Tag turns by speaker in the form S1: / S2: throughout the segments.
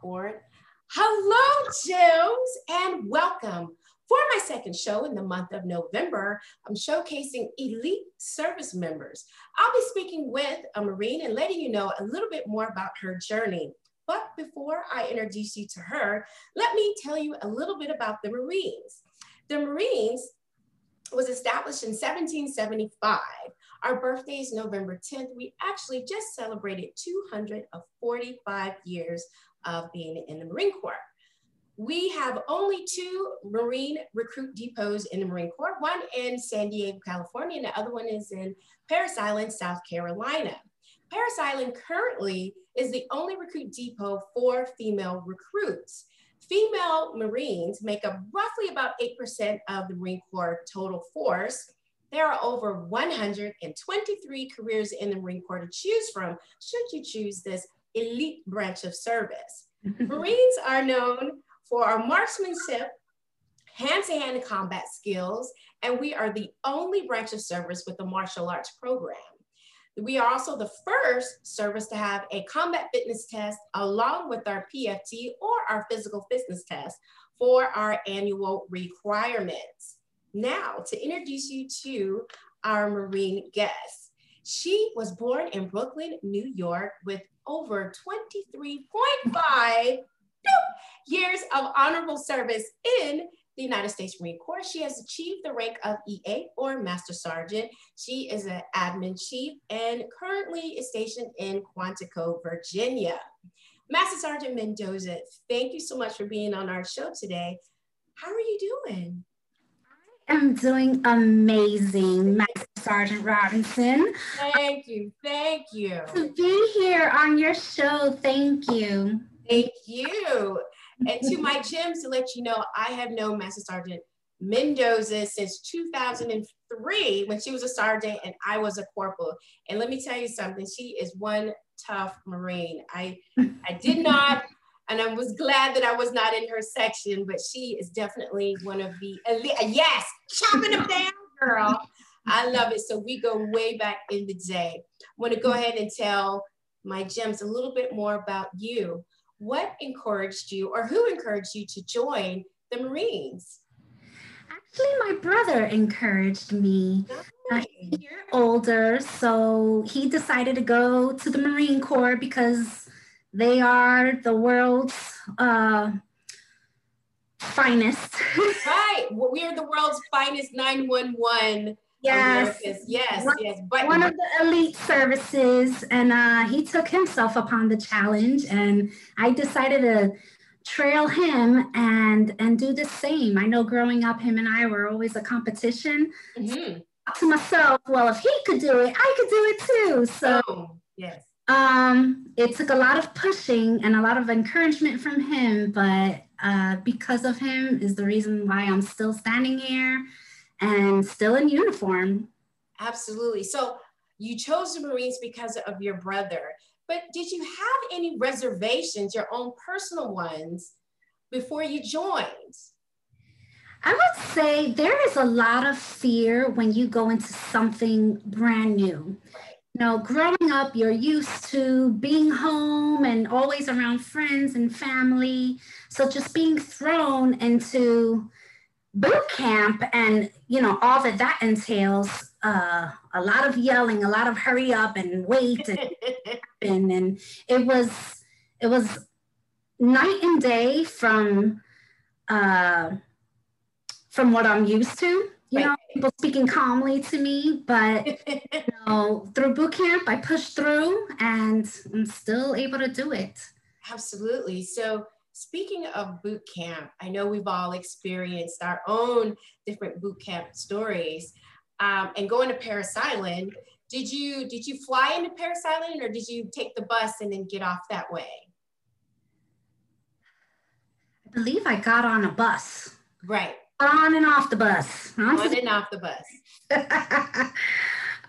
S1: record. Hello, Gems, and welcome. For my second show in the month of November, I'm showcasing elite service members. I'll be speaking with a Marine and letting you know a little bit more about her journey. But before I introduce you to her, let me tell you a little bit about the Marines. The Marines was established in 1775. Our birthday is November 10th. We actually just celebrated 245 years of being in the Marine Corps. We have only two Marine recruit depots in the Marine Corps, one in San Diego, California, and the other one is in Parris Island, South Carolina. Parris Island currently is the only recruit depot for female recruits. Female Marines make up roughly about 8% of the Marine Corps total force. There are over 123 careers in the Marine Corps to choose from should you choose this elite branch of service. Marines are known for our marksmanship, hand-to-hand combat skills, and we are the only branch of service with a martial arts program. We are also the first service to have a combat fitness test along with our PFT or our physical fitness test for our annual requirements. Now, to introduce you to our Marine guest. She was born in Brooklyn, New York with over 23.5 years of honorable service in the United States Marine Corps. She has achieved the rank of E-8 or Master Sergeant. She is an admin chief and currently is stationed in Quantico, Virginia. Master Sergeant Mendoza, thank you so much for being on our show today. How are you doing?
S2: I'm doing amazing, Master Sergeant Robinson.
S1: Thank you, thank you.
S2: To be here on your show, thank you.
S1: Thank you. And to my gems, to let you know, I have known Master Sergeant Mendoza since 2003 when she was a sergeant and I was a corporal. And let me tell you something, she is one tough Marine. I, I did not, and I was glad that I was not in her section, but she is definitely one of the elite. Yes, chopping them down, girl. I love it. So we go way back in the day. I want to go ahead and tell my gems a little bit more about you what encouraged you or who encouraged you to join the Marines?
S2: Actually, my brother encouraged me. Uh, he's a year older, so he decided to go to the Marine Corps because they are the world's uh, finest.
S1: right. Well, we are the world's finest 911
S2: Yes,
S1: yes,
S2: one,
S1: yes.
S2: But one of the elite services, and uh, he took himself upon the challenge, and I decided to trail him and and do the same. I know growing up, him and I were always a competition. Mm-hmm. To myself, well, if he could do it, I could do it too. So
S1: oh, yes.
S2: Um, it took a lot of pushing and a lot of encouragement from him, but uh, because of him is the reason why I'm still standing here and still in uniform.
S1: Absolutely. So you chose the Marines because of your brother, but did you have any reservations, your own personal ones, before you joined?
S2: I would say there is a lot of fear when you go into something brand new. You know, growing up, you're used to being home and always around friends and family. So just being thrown into boot camp and you know all that that entails uh, a lot of yelling a lot of hurry up and wait and, and and it was it was night and day from uh, from what i'm used to you right. know people speaking calmly to me but you know through boot camp i pushed through and i'm still able to do it
S1: absolutely so Speaking of boot camp, I know we've all experienced our own different boot camp stories. Um, and going to Parris Island, did you did you fly into Parris Island or did you take the bus and then get off that way?
S2: I believe I got on a bus.
S1: Right.
S2: On and off the bus.
S1: On and off the bus.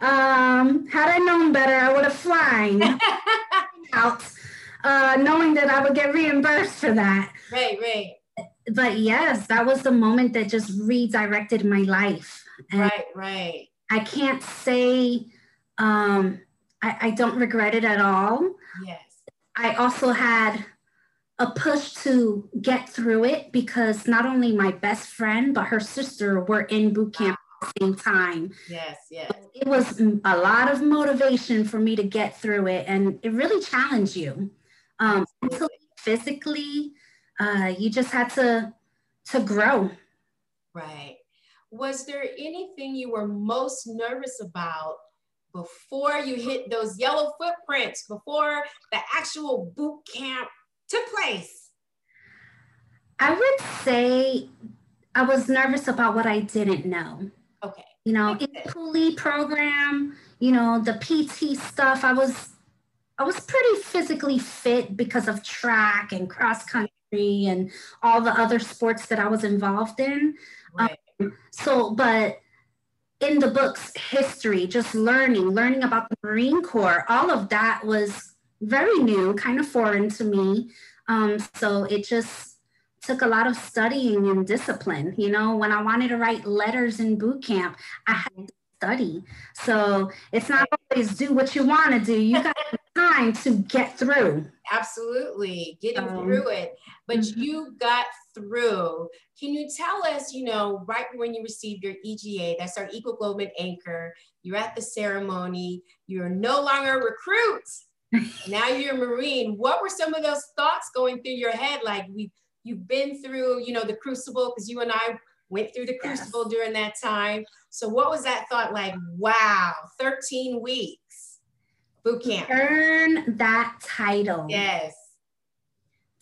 S2: um, had I known better, I would have flown out uh, knowing that I would get reimbursed for that.
S1: Right, right.
S2: But yes, that was the moment that just redirected my life.
S1: And right, right.
S2: I can't say um, I, I don't regret it at all.
S1: Yes.
S2: I also had a push to get through it because not only my best friend but her sister were in boot camp at the same time.
S1: Yes, yes.
S2: It was a lot of motivation for me to get through it, and it really challenged you. Um, mentally, physically, uh, you just had to to grow.
S1: Right. Was there anything you were most nervous about before you hit those yellow footprints, before the actual boot camp took place?
S2: I would say I was nervous about what I didn't know.
S1: Okay.
S2: You know, in the pulley program, you know, the PT stuff, I was I was pretty physically fit because of track and cross country and all the other sports that I was involved in. Right. Um, so, but in the book's history, just learning, learning about the Marine Corps, all of that was very new, kind of foreign to me. Um, so it just took a lot of studying and discipline. You know, when I wanted to write letters in boot camp, I had to study. So it's not always do what you want to do. You got time to get through.
S1: Absolutely, getting um, through it. But mm-hmm. you got through. Can you tell us, you know, right when you received your EGA, that's our Eagle Globe and Anchor, you're at the ceremony, you're no longer a recruit. now you're a Marine. What were some of those thoughts going through your head? Like we you've been through, you know, the crucible, because you and I went through the crucible yes. during that time. So what was that thought like? Wow, 13 weeks boot camp.
S2: Earn that title.
S1: Yes.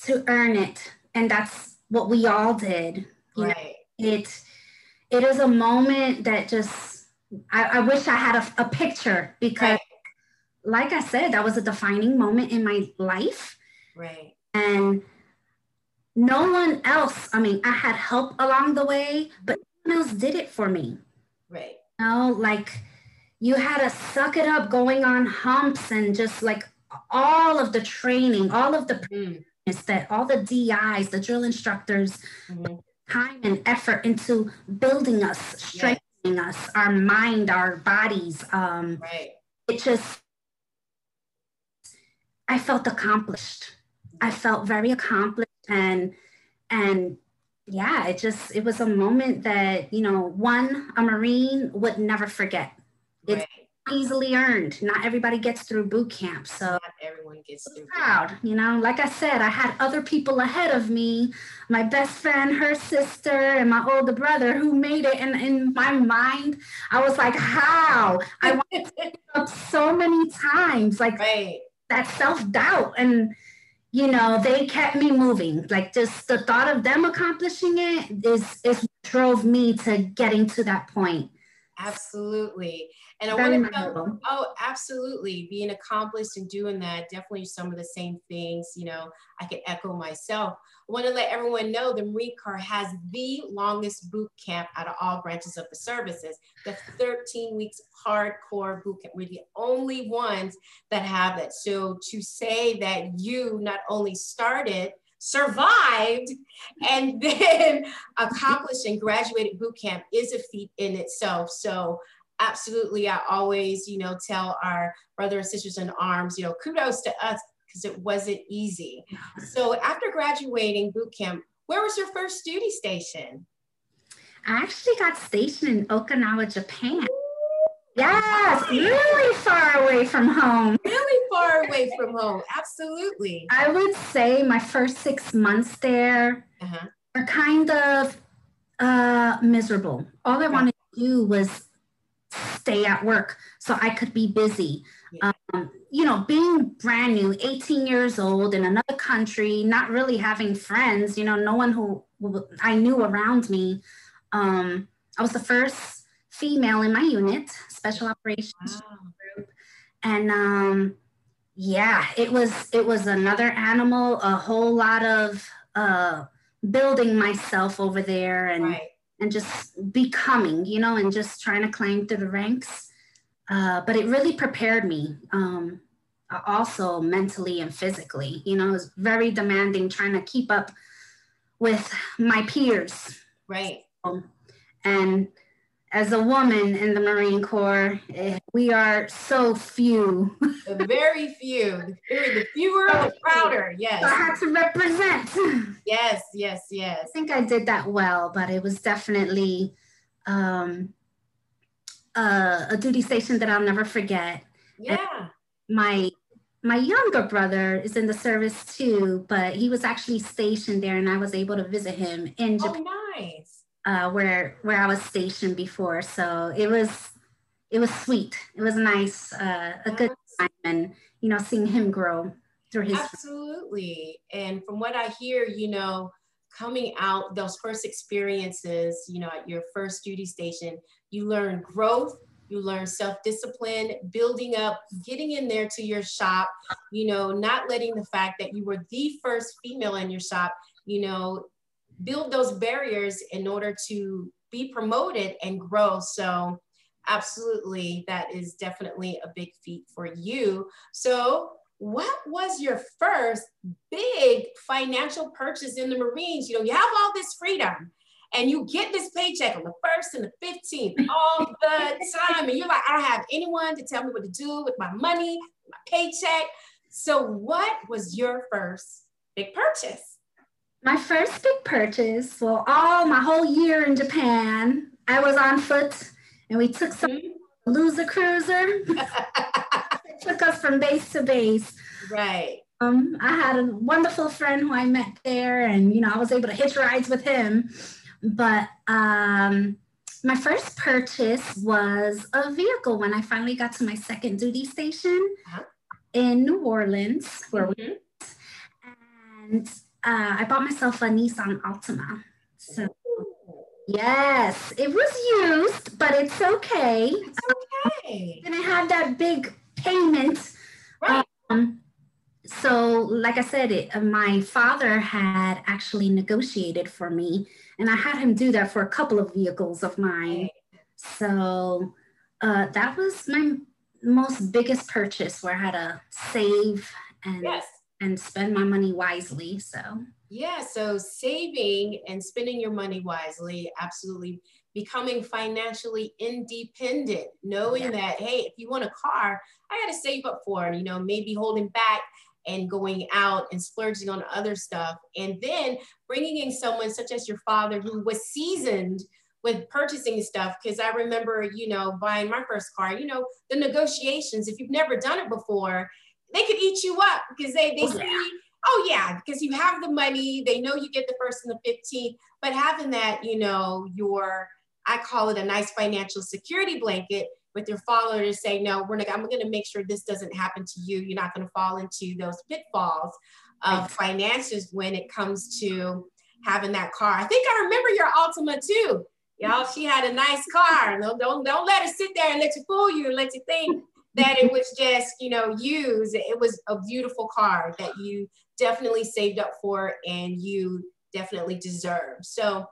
S2: To earn it. And that's what we all did. You right. Know, it it is a moment that just I, I wish I had a, a picture because right. like I said, that was a defining moment in my life.
S1: Right.
S2: And no one else, I mean, I had help along the way, but no one else did it for me.
S1: Right.
S2: You know, like you had to suck it up going on humps and just like all of the training, all of the mm. that all the DIs, the drill instructors, mm-hmm. time and effort into building us, strengthening yes. us, our mind, our bodies. Um,
S1: right.
S2: It just, I felt accomplished. I felt very accomplished and and yeah it just it was a moment that you know one a marine would never forget it's right. easily earned not everybody gets through boot camp so
S1: not everyone gets through
S2: proud you know like i said i had other people ahead of me my best friend her sister and my older brother who made it and in my mind i was like how i wanted went up so many times like
S1: right.
S2: that self-doubt and you know, they kept me moving. Like just the thought of them accomplishing it is is drove me to getting to that point.
S1: Absolutely. And I want to know, oh, absolutely. Being accomplished and doing that, definitely some of the same things, you know, I could echo myself. I want to let everyone know the Marine Corps has the longest boot camp out of all branches of the services. The 13 weeks hardcore boot camp. We're the only ones that have it. So to say that you not only started, survived, and then accomplished and graduated boot camp is a feat in itself. So absolutely, I always, you know, tell our brothers and sisters in arms, you know, kudos to us because it wasn't easy. So after graduating boot camp, where was your first duty station?
S2: I actually got stationed in Okinawa, Japan. Yes, really far away from home.
S1: Really far away from home. Absolutely.
S2: I would say my first six months there uh-huh. are kind of uh, miserable. All I wanted to do was stay at work so I could be busy. Yeah. Um, you know, being brand new, 18 years old in another country, not really having friends, you know, no one who I knew around me. Um, I was the first female in my unit, special operations wow. group. And um, yeah, it was it was another animal, a whole lot of uh, building myself over there and right. And just becoming, you know, and just trying to climb through the ranks. Uh, but it really prepared me um, also mentally and physically. You know, it was very demanding trying to keep up with my peers.
S1: Right.
S2: Um, and as a woman in the Marine Corps, eh, we are so few.
S1: Very few. The fewer, the prouder. Yes.
S2: I had to represent.
S1: Yes, yes, yes.
S2: I think I did that well, but it was definitely um, uh, a duty station that I'll never forget.
S1: Yeah.
S2: And my my younger brother is in the service too, but he was actually stationed there, and I was able to visit him in Japan.
S1: Oh, nice
S2: uh, where where I was stationed before. So it was it was sweet. It was nice, uh, a good time, and you know, seeing him grow through his
S1: absolutely. And from what I hear, you know, coming out those first experiences, you know, at your first duty station, you learn growth. You learn self discipline, building up, getting in there to your shop, you know, not letting the fact that you were the first female in your shop, you know, build those barriers in order to be promoted and grow. So absolutely, that is definitely a big feat for you. So what was your first big financial purchase in the Marines? You know, you have all this freedom and you get this paycheck on the first and the 15th all the time. And you're like, I don't have anyone to tell me what to do with my money, my paycheck. So what was your first big purchase?
S2: My first big purchase, well, all my whole year in Japan, I was on foot and we took some mm-hmm. loser cruiser. it took us from base to base.
S1: Right.
S2: Um, I had a wonderful friend who I met there, and you know, I was able to hitch rides with him. But um, my first purchase was a vehicle when I finally got to my second duty station uh-huh. in New Orleans, where mm-hmm. we and uh, I bought myself a Nissan Altima. So yes, it was used, but it's okay.
S1: It's okay.
S2: and I had that big payment.
S1: Right. Um,
S2: so, like I said, it, uh, my father had actually negotiated for me, and I had him do that for a couple of vehicles of mine. So, uh, that was my most biggest purchase where I had to save and
S1: yes
S2: and spend my money wisely. So,
S1: yeah, so saving and spending your money wisely, absolutely becoming financially independent, knowing yeah. that, hey, if you want a car, I got to save up for it, you know, maybe holding back and going out and splurging on other stuff. And then bringing in someone such as your father who was seasoned with purchasing stuff because I remember, you know, buying my first car, you know, the negotiations, if you've never done it before, they could eat you up because they they oh, see yeah. oh yeah because you have the money they know you get the first and the 15th but having that you know your i call it a nice financial security blanket with your father to say no we're not i'm going to make sure this doesn't happen to you. You're not going to fall into those pitfalls of finances when it comes to having that car. I think i remember your altima too. Y'all she had a nice car. Don't, don't don't let her sit there and let you fool you and let you think that it was just, you know, used. It was a beautiful car that you definitely saved up for and you definitely deserve. So,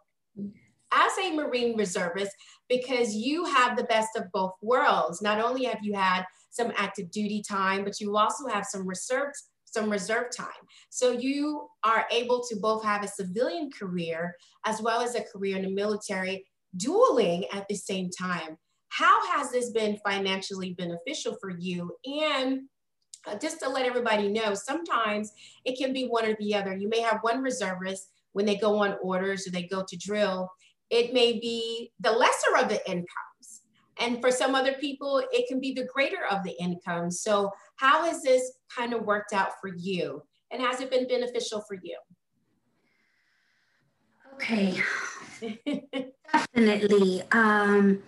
S1: as a Marine reservist, because you have the best of both worlds, not only have you had some active duty time, but you also have some reserve some reserve time. So you are able to both have a civilian career as well as a career in the military, dueling at the same time. How has this been financially beneficial for you? And uh, just to let everybody know, sometimes it can be one or the other. You may have one reservist when they go on orders or they go to drill, it may be the lesser of the incomes. And for some other people, it can be the greater of the income. So, how has this kind of worked out for you? And has it been beneficial for you?
S2: Okay, definitely. Um,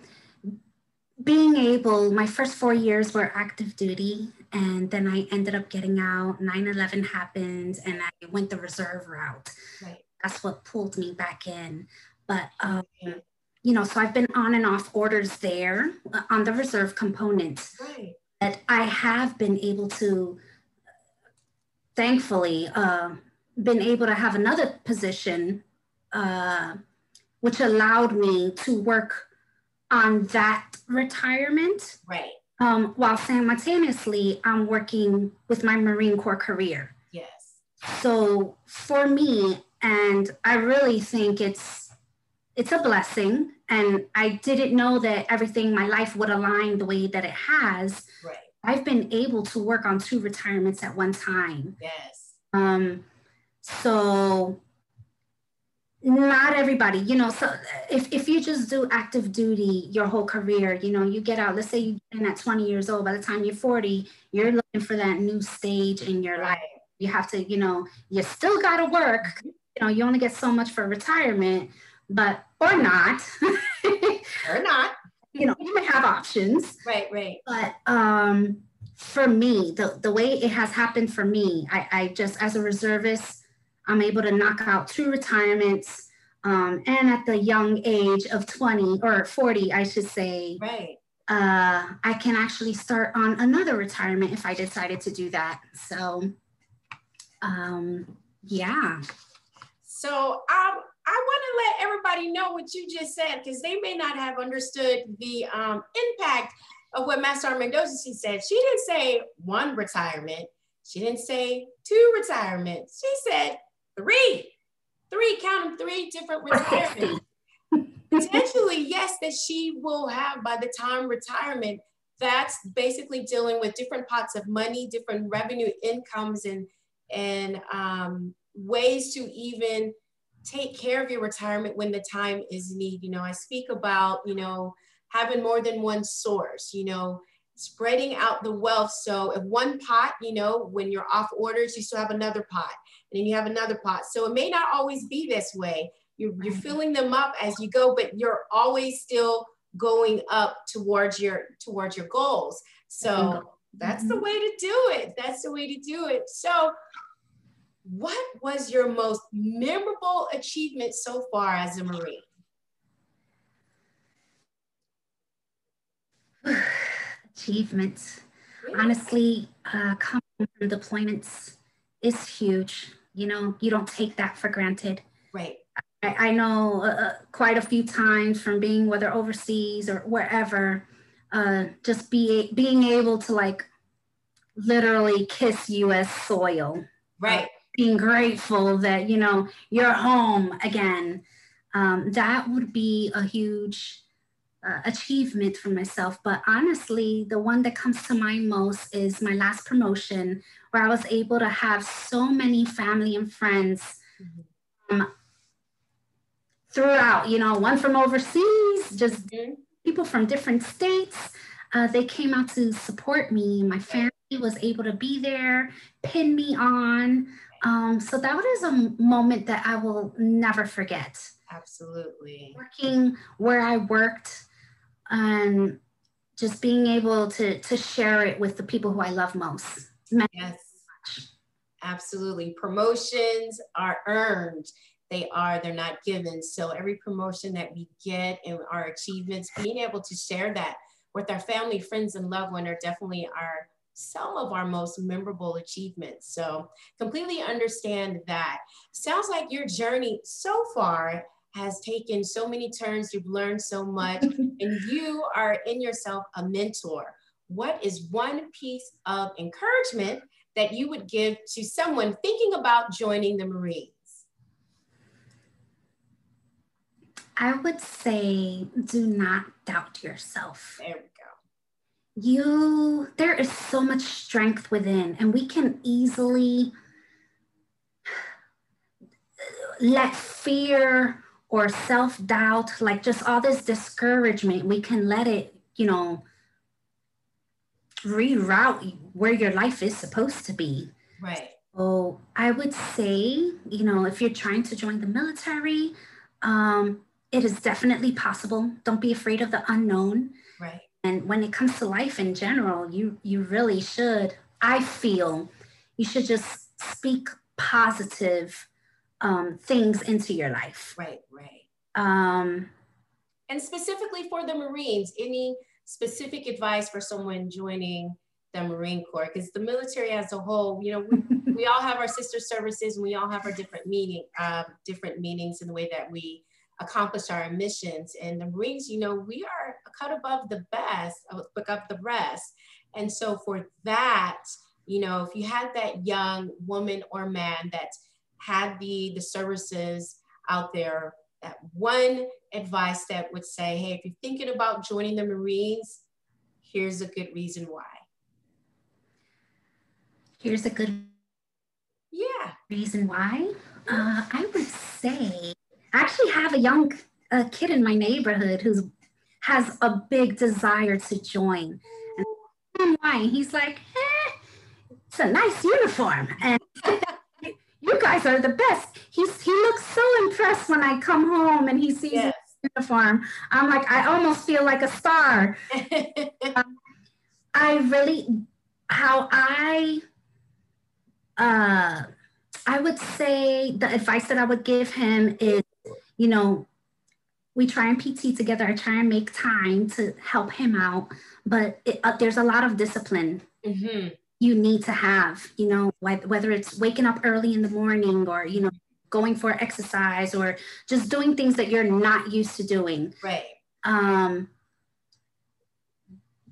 S2: being able, my first four years were active duty, and then I ended up getting out. 9 11 happened, and I went the reserve route.
S1: Right.
S2: That's what pulled me back in. But, um, you know, so I've been on and off orders there uh, on the reserve component.
S1: Right.
S2: But I have been able to, thankfully, uh, been able to have another position, uh, which allowed me to work on that retirement.
S1: Right.
S2: Um, while simultaneously, I'm working with my Marine Corps career.
S1: Yes.
S2: So for me, and I really think it's it's a blessing. And I didn't know that everything, my life would align the way that it has.
S1: Right.
S2: I've been able to work on two retirements at one time.
S1: Yes.
S2: Um, so not everybody, you know, so if, if you just do active duty your whole career, you know, you get out, let's say you get in at 20 years old, by the time you're 40, you're looking for that new stage in your life. You have to, you know, you still got to work. You know, you only get so much for retirement, but, or not,
S1: Or not.
S2: you know, you may have options.
S1: Right, right.
S2: But um, for me, the, the way it has happened for me, I, I just, as a reservist, I'm able to knock out two retirements. Um, and at the young age of 20 or 40, I should say,
S1: Right.
S2: uh, I can actually start on another retirement if I decided to do that. So, um, yeah.
S1: So um, I want to let everybody know what you just said because they may not have understood the um, impact of what Master Mendoza she said. She didn't say one retirement. She didn't say two retirements. She said three, three, count them, three different
S2: Or 60.
S1: retirements. Potentially, yes, that she will have by the time retirement. That's basically dealing with different pots of money, different revenue incomes, and and um, ways to even take care of your retirement when the time is need. You know, I speak about, you know, having more than one source, you know, spreading out the wealth. So if one pot, you know, when you're off orders, you still have another pot and then you have another pot. So it may not always be this way. You're, you're filling them up as you go, but you're always still going up towards your towards your goals. So that's the mm-hmm. way to do it. That's the way to do it. So what was your most memorable achievement so far as a Marine?
S2: Achievements. honestly, uh, coming from deployments is huge. You know, you don't take that for granted.
S1: Right.
S2: I, I know uh, quite a few times from being whether overseas or wherever, uh, just be being able to like literally kiss U.S. soil,
S1: Right.
S2: being grateful that you know you're home again. Um, that would be a huge uh, achievement for myself. But honestly, the one that comes to mind most is my last promotion, where I was able to have so many family and friends um, throughout, you know, one from overseas, just
S1: Mhm.
S2: people from different states. Uh, they came out to support me. My family was able to be there, pin me on. Um, so that was a moment that I will never forget
S1: Absolutely.
S2: working where I worked and just being able to to share it with the people who I love most.
S1: Yes. Absolutely. Promotions are earned. They are, they're not given. So every promotion that we get and our achievements, being able to share that with our family, friends, and loved one are definitely our some of our most memorable achievements. So completely understand that. Sounds like your journey so far has taken so many turns. You've learned so much, and you are in yourself a mentor. What is one piece of encouragement that you would give to someone thinking about joining the Marines?
S2: I would say do not doubt yourself.
S1: There we go.
S2: You there is so much strength within and we can easily let fear or self-doubt like just all this discouragement we can let it you know reroute where your life is supposed to be
S1: Right.
S2: so i would say you know if you're trying to join the military um, it is definitely possible don't be afraid of the unknown
S1: Right.
S2: and when it comes to life in general you you really should i feel you should just speak positive um, things into your life
S1: Right. Right.
S2: um,
S1: And specifically for the Marines, any specific advice for someone joining the Marine Corps? Because the military as a whole, you know, we, we all have our sister services and we all have our different meaning, uh, different meanings in the way that we accomplish our missions. And the Marines, you know, we are a cut above the best, above the rest. And so for that, you know, if you had that young woman or man that had the the services out there that one advice that would say, hey, if you're thinking about joining the Marines, here's a good reason why.
S2: Here's a good
S1: yeah
S2: reason why. Uh, I would say I actually have a young a kid in my neighborhood who has a big desire to join. And why? He's like, eh, it's a nice uniform. And you guys are the best. He's he looks so impressed when I come home and he sees yes. uniform. I'm like, I almost feel like a star. um, I really how I uh I would say the advice that I would give him is, you know, we try and PT together. I try and make time to help him out, but it, uh, there's a lot of discipline mm-hmm. You need to have. You know, whether it's waking up early in the morning or you know going for exercise or just doing things that you're not used to doing.
S1: Right.
S2: Um,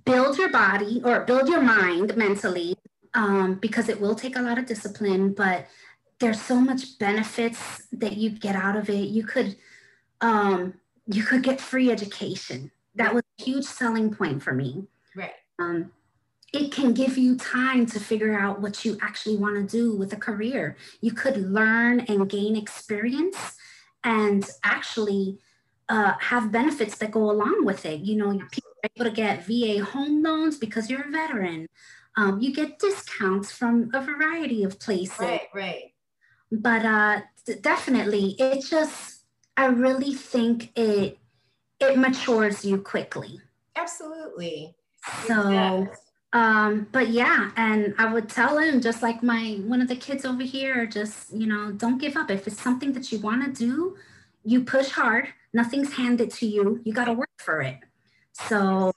S2: build your body or build your mind mentally um, because it will take a lot of discipline, but there's so much benefits that you get out of it. You could um, you could get free education. That was a huge selling point for me.
S1: Right.
S2: Um, it can give you time to figure out what you actually want to do with a career. You could learn and gain experience and actually uh, have benefits that go along with it. You know, people are able to get VA home loans because you're a veteran. Um, you get discounts from a variety of places.
S1: Right, right.
S2: But uh, definitely, it just, I really think it it matures you quickly.
S1: Absolutely.
S2: So, um, but yeah, and I would tell him just like my one of the kids over here, just you know, don't give up. If it's something that you want to do, you push hard. Nothing's handed to you. You got to work for it. So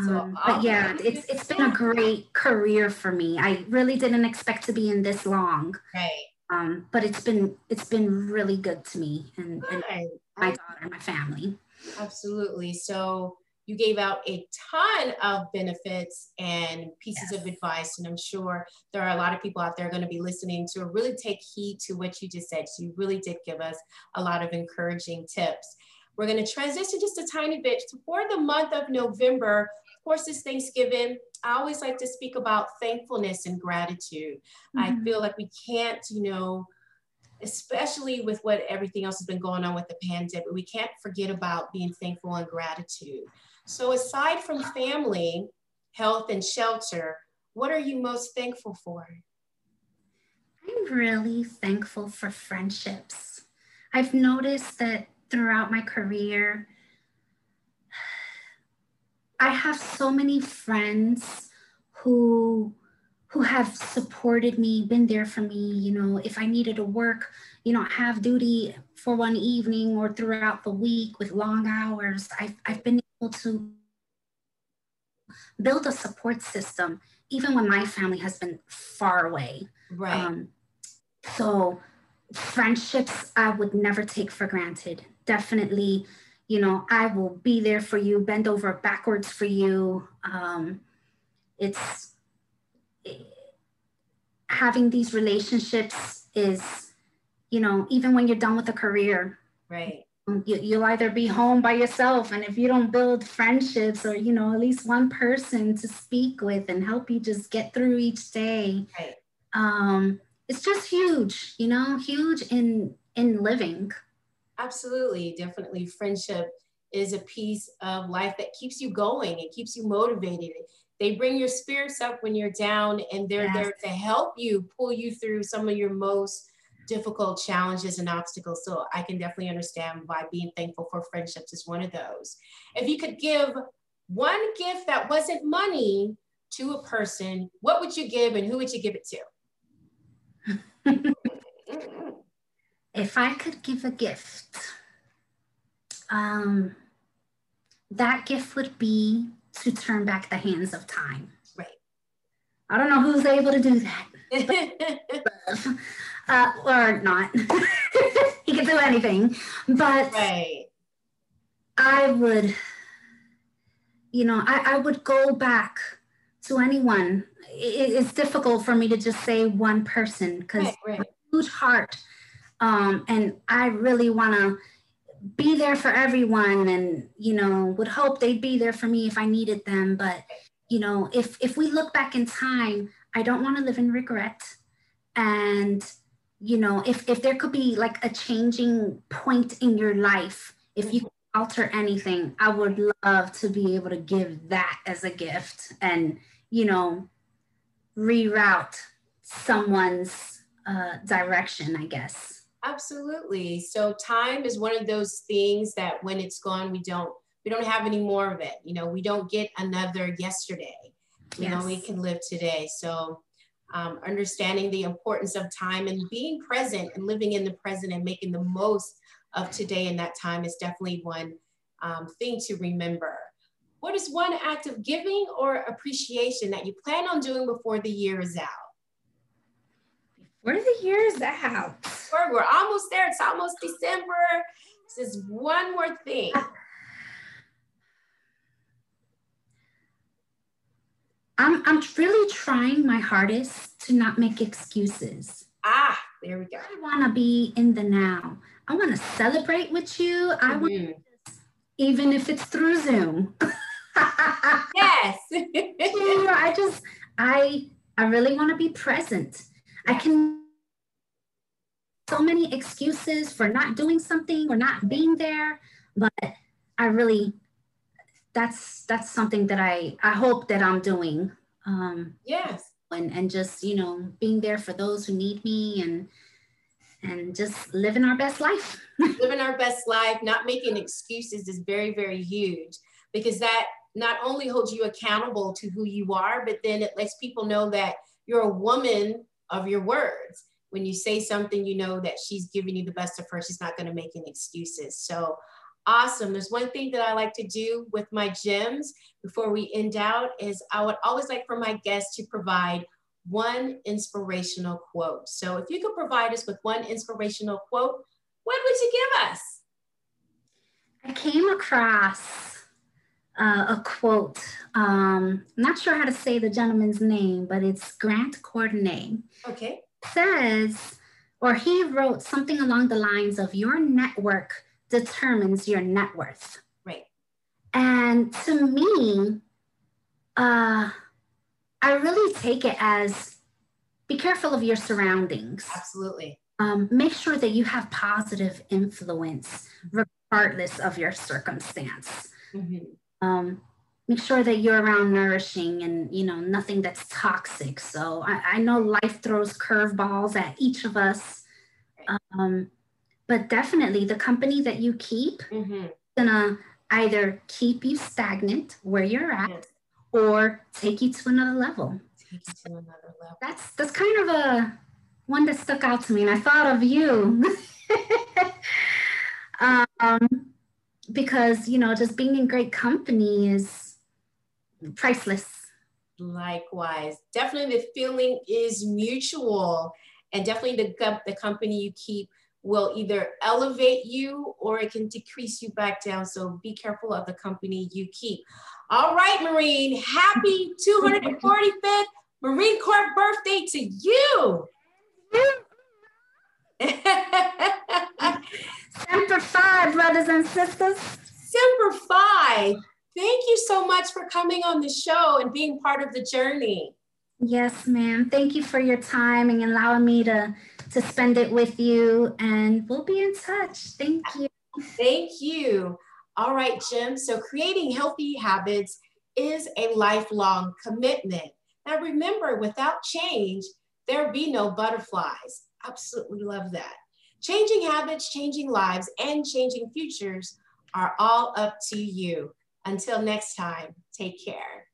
S2: so, um, but yeah, it's it's been a great career for me. I really didn't expect to be in this long.
S1: Right.
S2: Um, but it's been it's been really good to me and, and my daughter, my family.
S1: Absolutely. So you gave out a ton of benefits and pieces yes. of advice, and I'm sure there are a lot of people out there going to be listening to really take heed to what you just said. So you really did give us a lot of encouraging tips. We're going to transition just a tiny bit for the month of November. Of course, it's Thanksgiving. I always like to speak about thankfulness and gratitude. Mm-hmm. I feel like we can't, you know, especially with what everything else has been going on with the pandemic, we can't forget about being thankful and gratitude. So, aside from family, health, and shelter, what are you most thankful for?
S2: I'm really thankful for friendships. I've noticed that throughout my career, I have so many friends who who have supported me, been there for me, you know, if I needed to work, you know, have duty for one evening or throughout the week with long hours, I've, I've been to build a support system, even when my family has been far away.
S1: Right. Um,
S2: so friendships I would never take for granted definitely, you know, I will be there for you, bend over backwards for you. Um, it's having these relationships is, you know, even when you're done with a career,
S1: right?
S2: Um, you, you'll either be home by yourself, and if you don't build friendships or you know at least one person to speak with and help you just get through each day,
S1: right.
S2: um, it's just huge, you know, huge in in living.
S1: Absolutely, definitely. Friendship is a piece of life that keeps you going. It keeps you motivated. They bring your spirits up when you're down, and they're yes. there to help you pull you through some of your most difficult challenges and obstacles. So I can definitely understand why being thankful for friendships is one of those. If you could give one gift that wasn't money to a person, what would you give and who would you give it
S2: to? if I could give a gift, um, that gift would be to turn back the hands of time.
S1: Right.
S2: I don't know who's able to do that, uh, or not. he can do anything, but
S1: right.
S2: I would, you know, I, I would go back to anyone. It, it's difficult for me to just say one person because right, right. huge heart um, and I really want to be there for everyone and you know would hope they'd be there for me if i needed them but you know if if we look back in time i don't want to live in regret and you know if if there could be like a changing point in your life if you alter anything i would love to be able to give that as a gift and you know reroute someone's uh, direction i guess
S1: Absolutely. So time is one of those things that when it's gone, we don't we don't have any more of it. You know, we don't get another yesterday. You yes. know, we can live today. So um, understanding the importance of time and being present and living in the present and making the most of today and that time is definitely one um, thing to remember. What is one act of giving or appreciation that you plan on doing before the year is out?
S2: Where the year is out?
S1: We're, we're almost there. It's almost December. This is one more thing.
S2: I'm, I'm really trying my hardest to not make excuses.
S1: Ah, there we go.
S2: I want to be in the now. I want to celebrate with you. Mm-hmm. I want, even if it's through Zoom.
S1: yes.
S2: I just, I, I really want to be present. I can so many excuses for not doing something or not being there, but I really that's that's something that I I hope that I'm doing.
S1: Um, yes.
S2: And and just you know being there for those who need me and and just living our best life.
S1: living our best life, not making excuses is very very huge because that not only holds you accountable to who you are, but then it lets people know that you're a woman of your words. When you say something, you know that she's giving you the best of her. She's not going to make any excuses. So awesome. There's one thing that I like to do with my gems before we end out is I would always like for my guests to provide one inspirational quote. So if you could provide us with one inspirational quote, what would you give us?
S2: I came across uh, a quote. Um, I'm not sure how to say the gentleman's name, but it's Grant Cardone.
S1: Okay.
S2: Says, or he wrote something along the lines of your network determines your net worth.
S1: Right.
S2: And to me, uh, I really take it as be careful of your surroundings.
S1: Absolutely.
S2: Um, make sure that you have positive influence regardless of your circumstance. Mm-hmm um, make sure that you're around nourishing and you know nothing that's toxic so i, I know life throws curveballs at each of us um, but definitely the company that you keep mm-hmm. gonna either keep you stagnant where you're at yes. or take you to another level.
S1: Take you to another level.
S2: That's that's kind of a one that stuck out to me and i thought of you. Um because you know just being in great company is priceless.
S1: Likewise. Definitely the feeling is mutual and definitely the, the company you keep will either elevate you or it can decrease you back down so be careful of the company you keep all right marine happy 245th marine corps birthday to you
S2: Semper Fi, brothers and sisters.
S1: Semper Fi. Thank you so much for coming on the show and being part of the journey.
S2: Yes, ma'am. Thank you for your time and allowing me to, to spend it with you. And we'll be in touch. Thank you.
S1: Thank you. All right, Jim. So creating healthy habits is a lifelong commitment. Now remember, without change, there be no butterflies. Absolutely love that. Changing habits, changing lives, and changing futures are all up to you. Until next time, take care.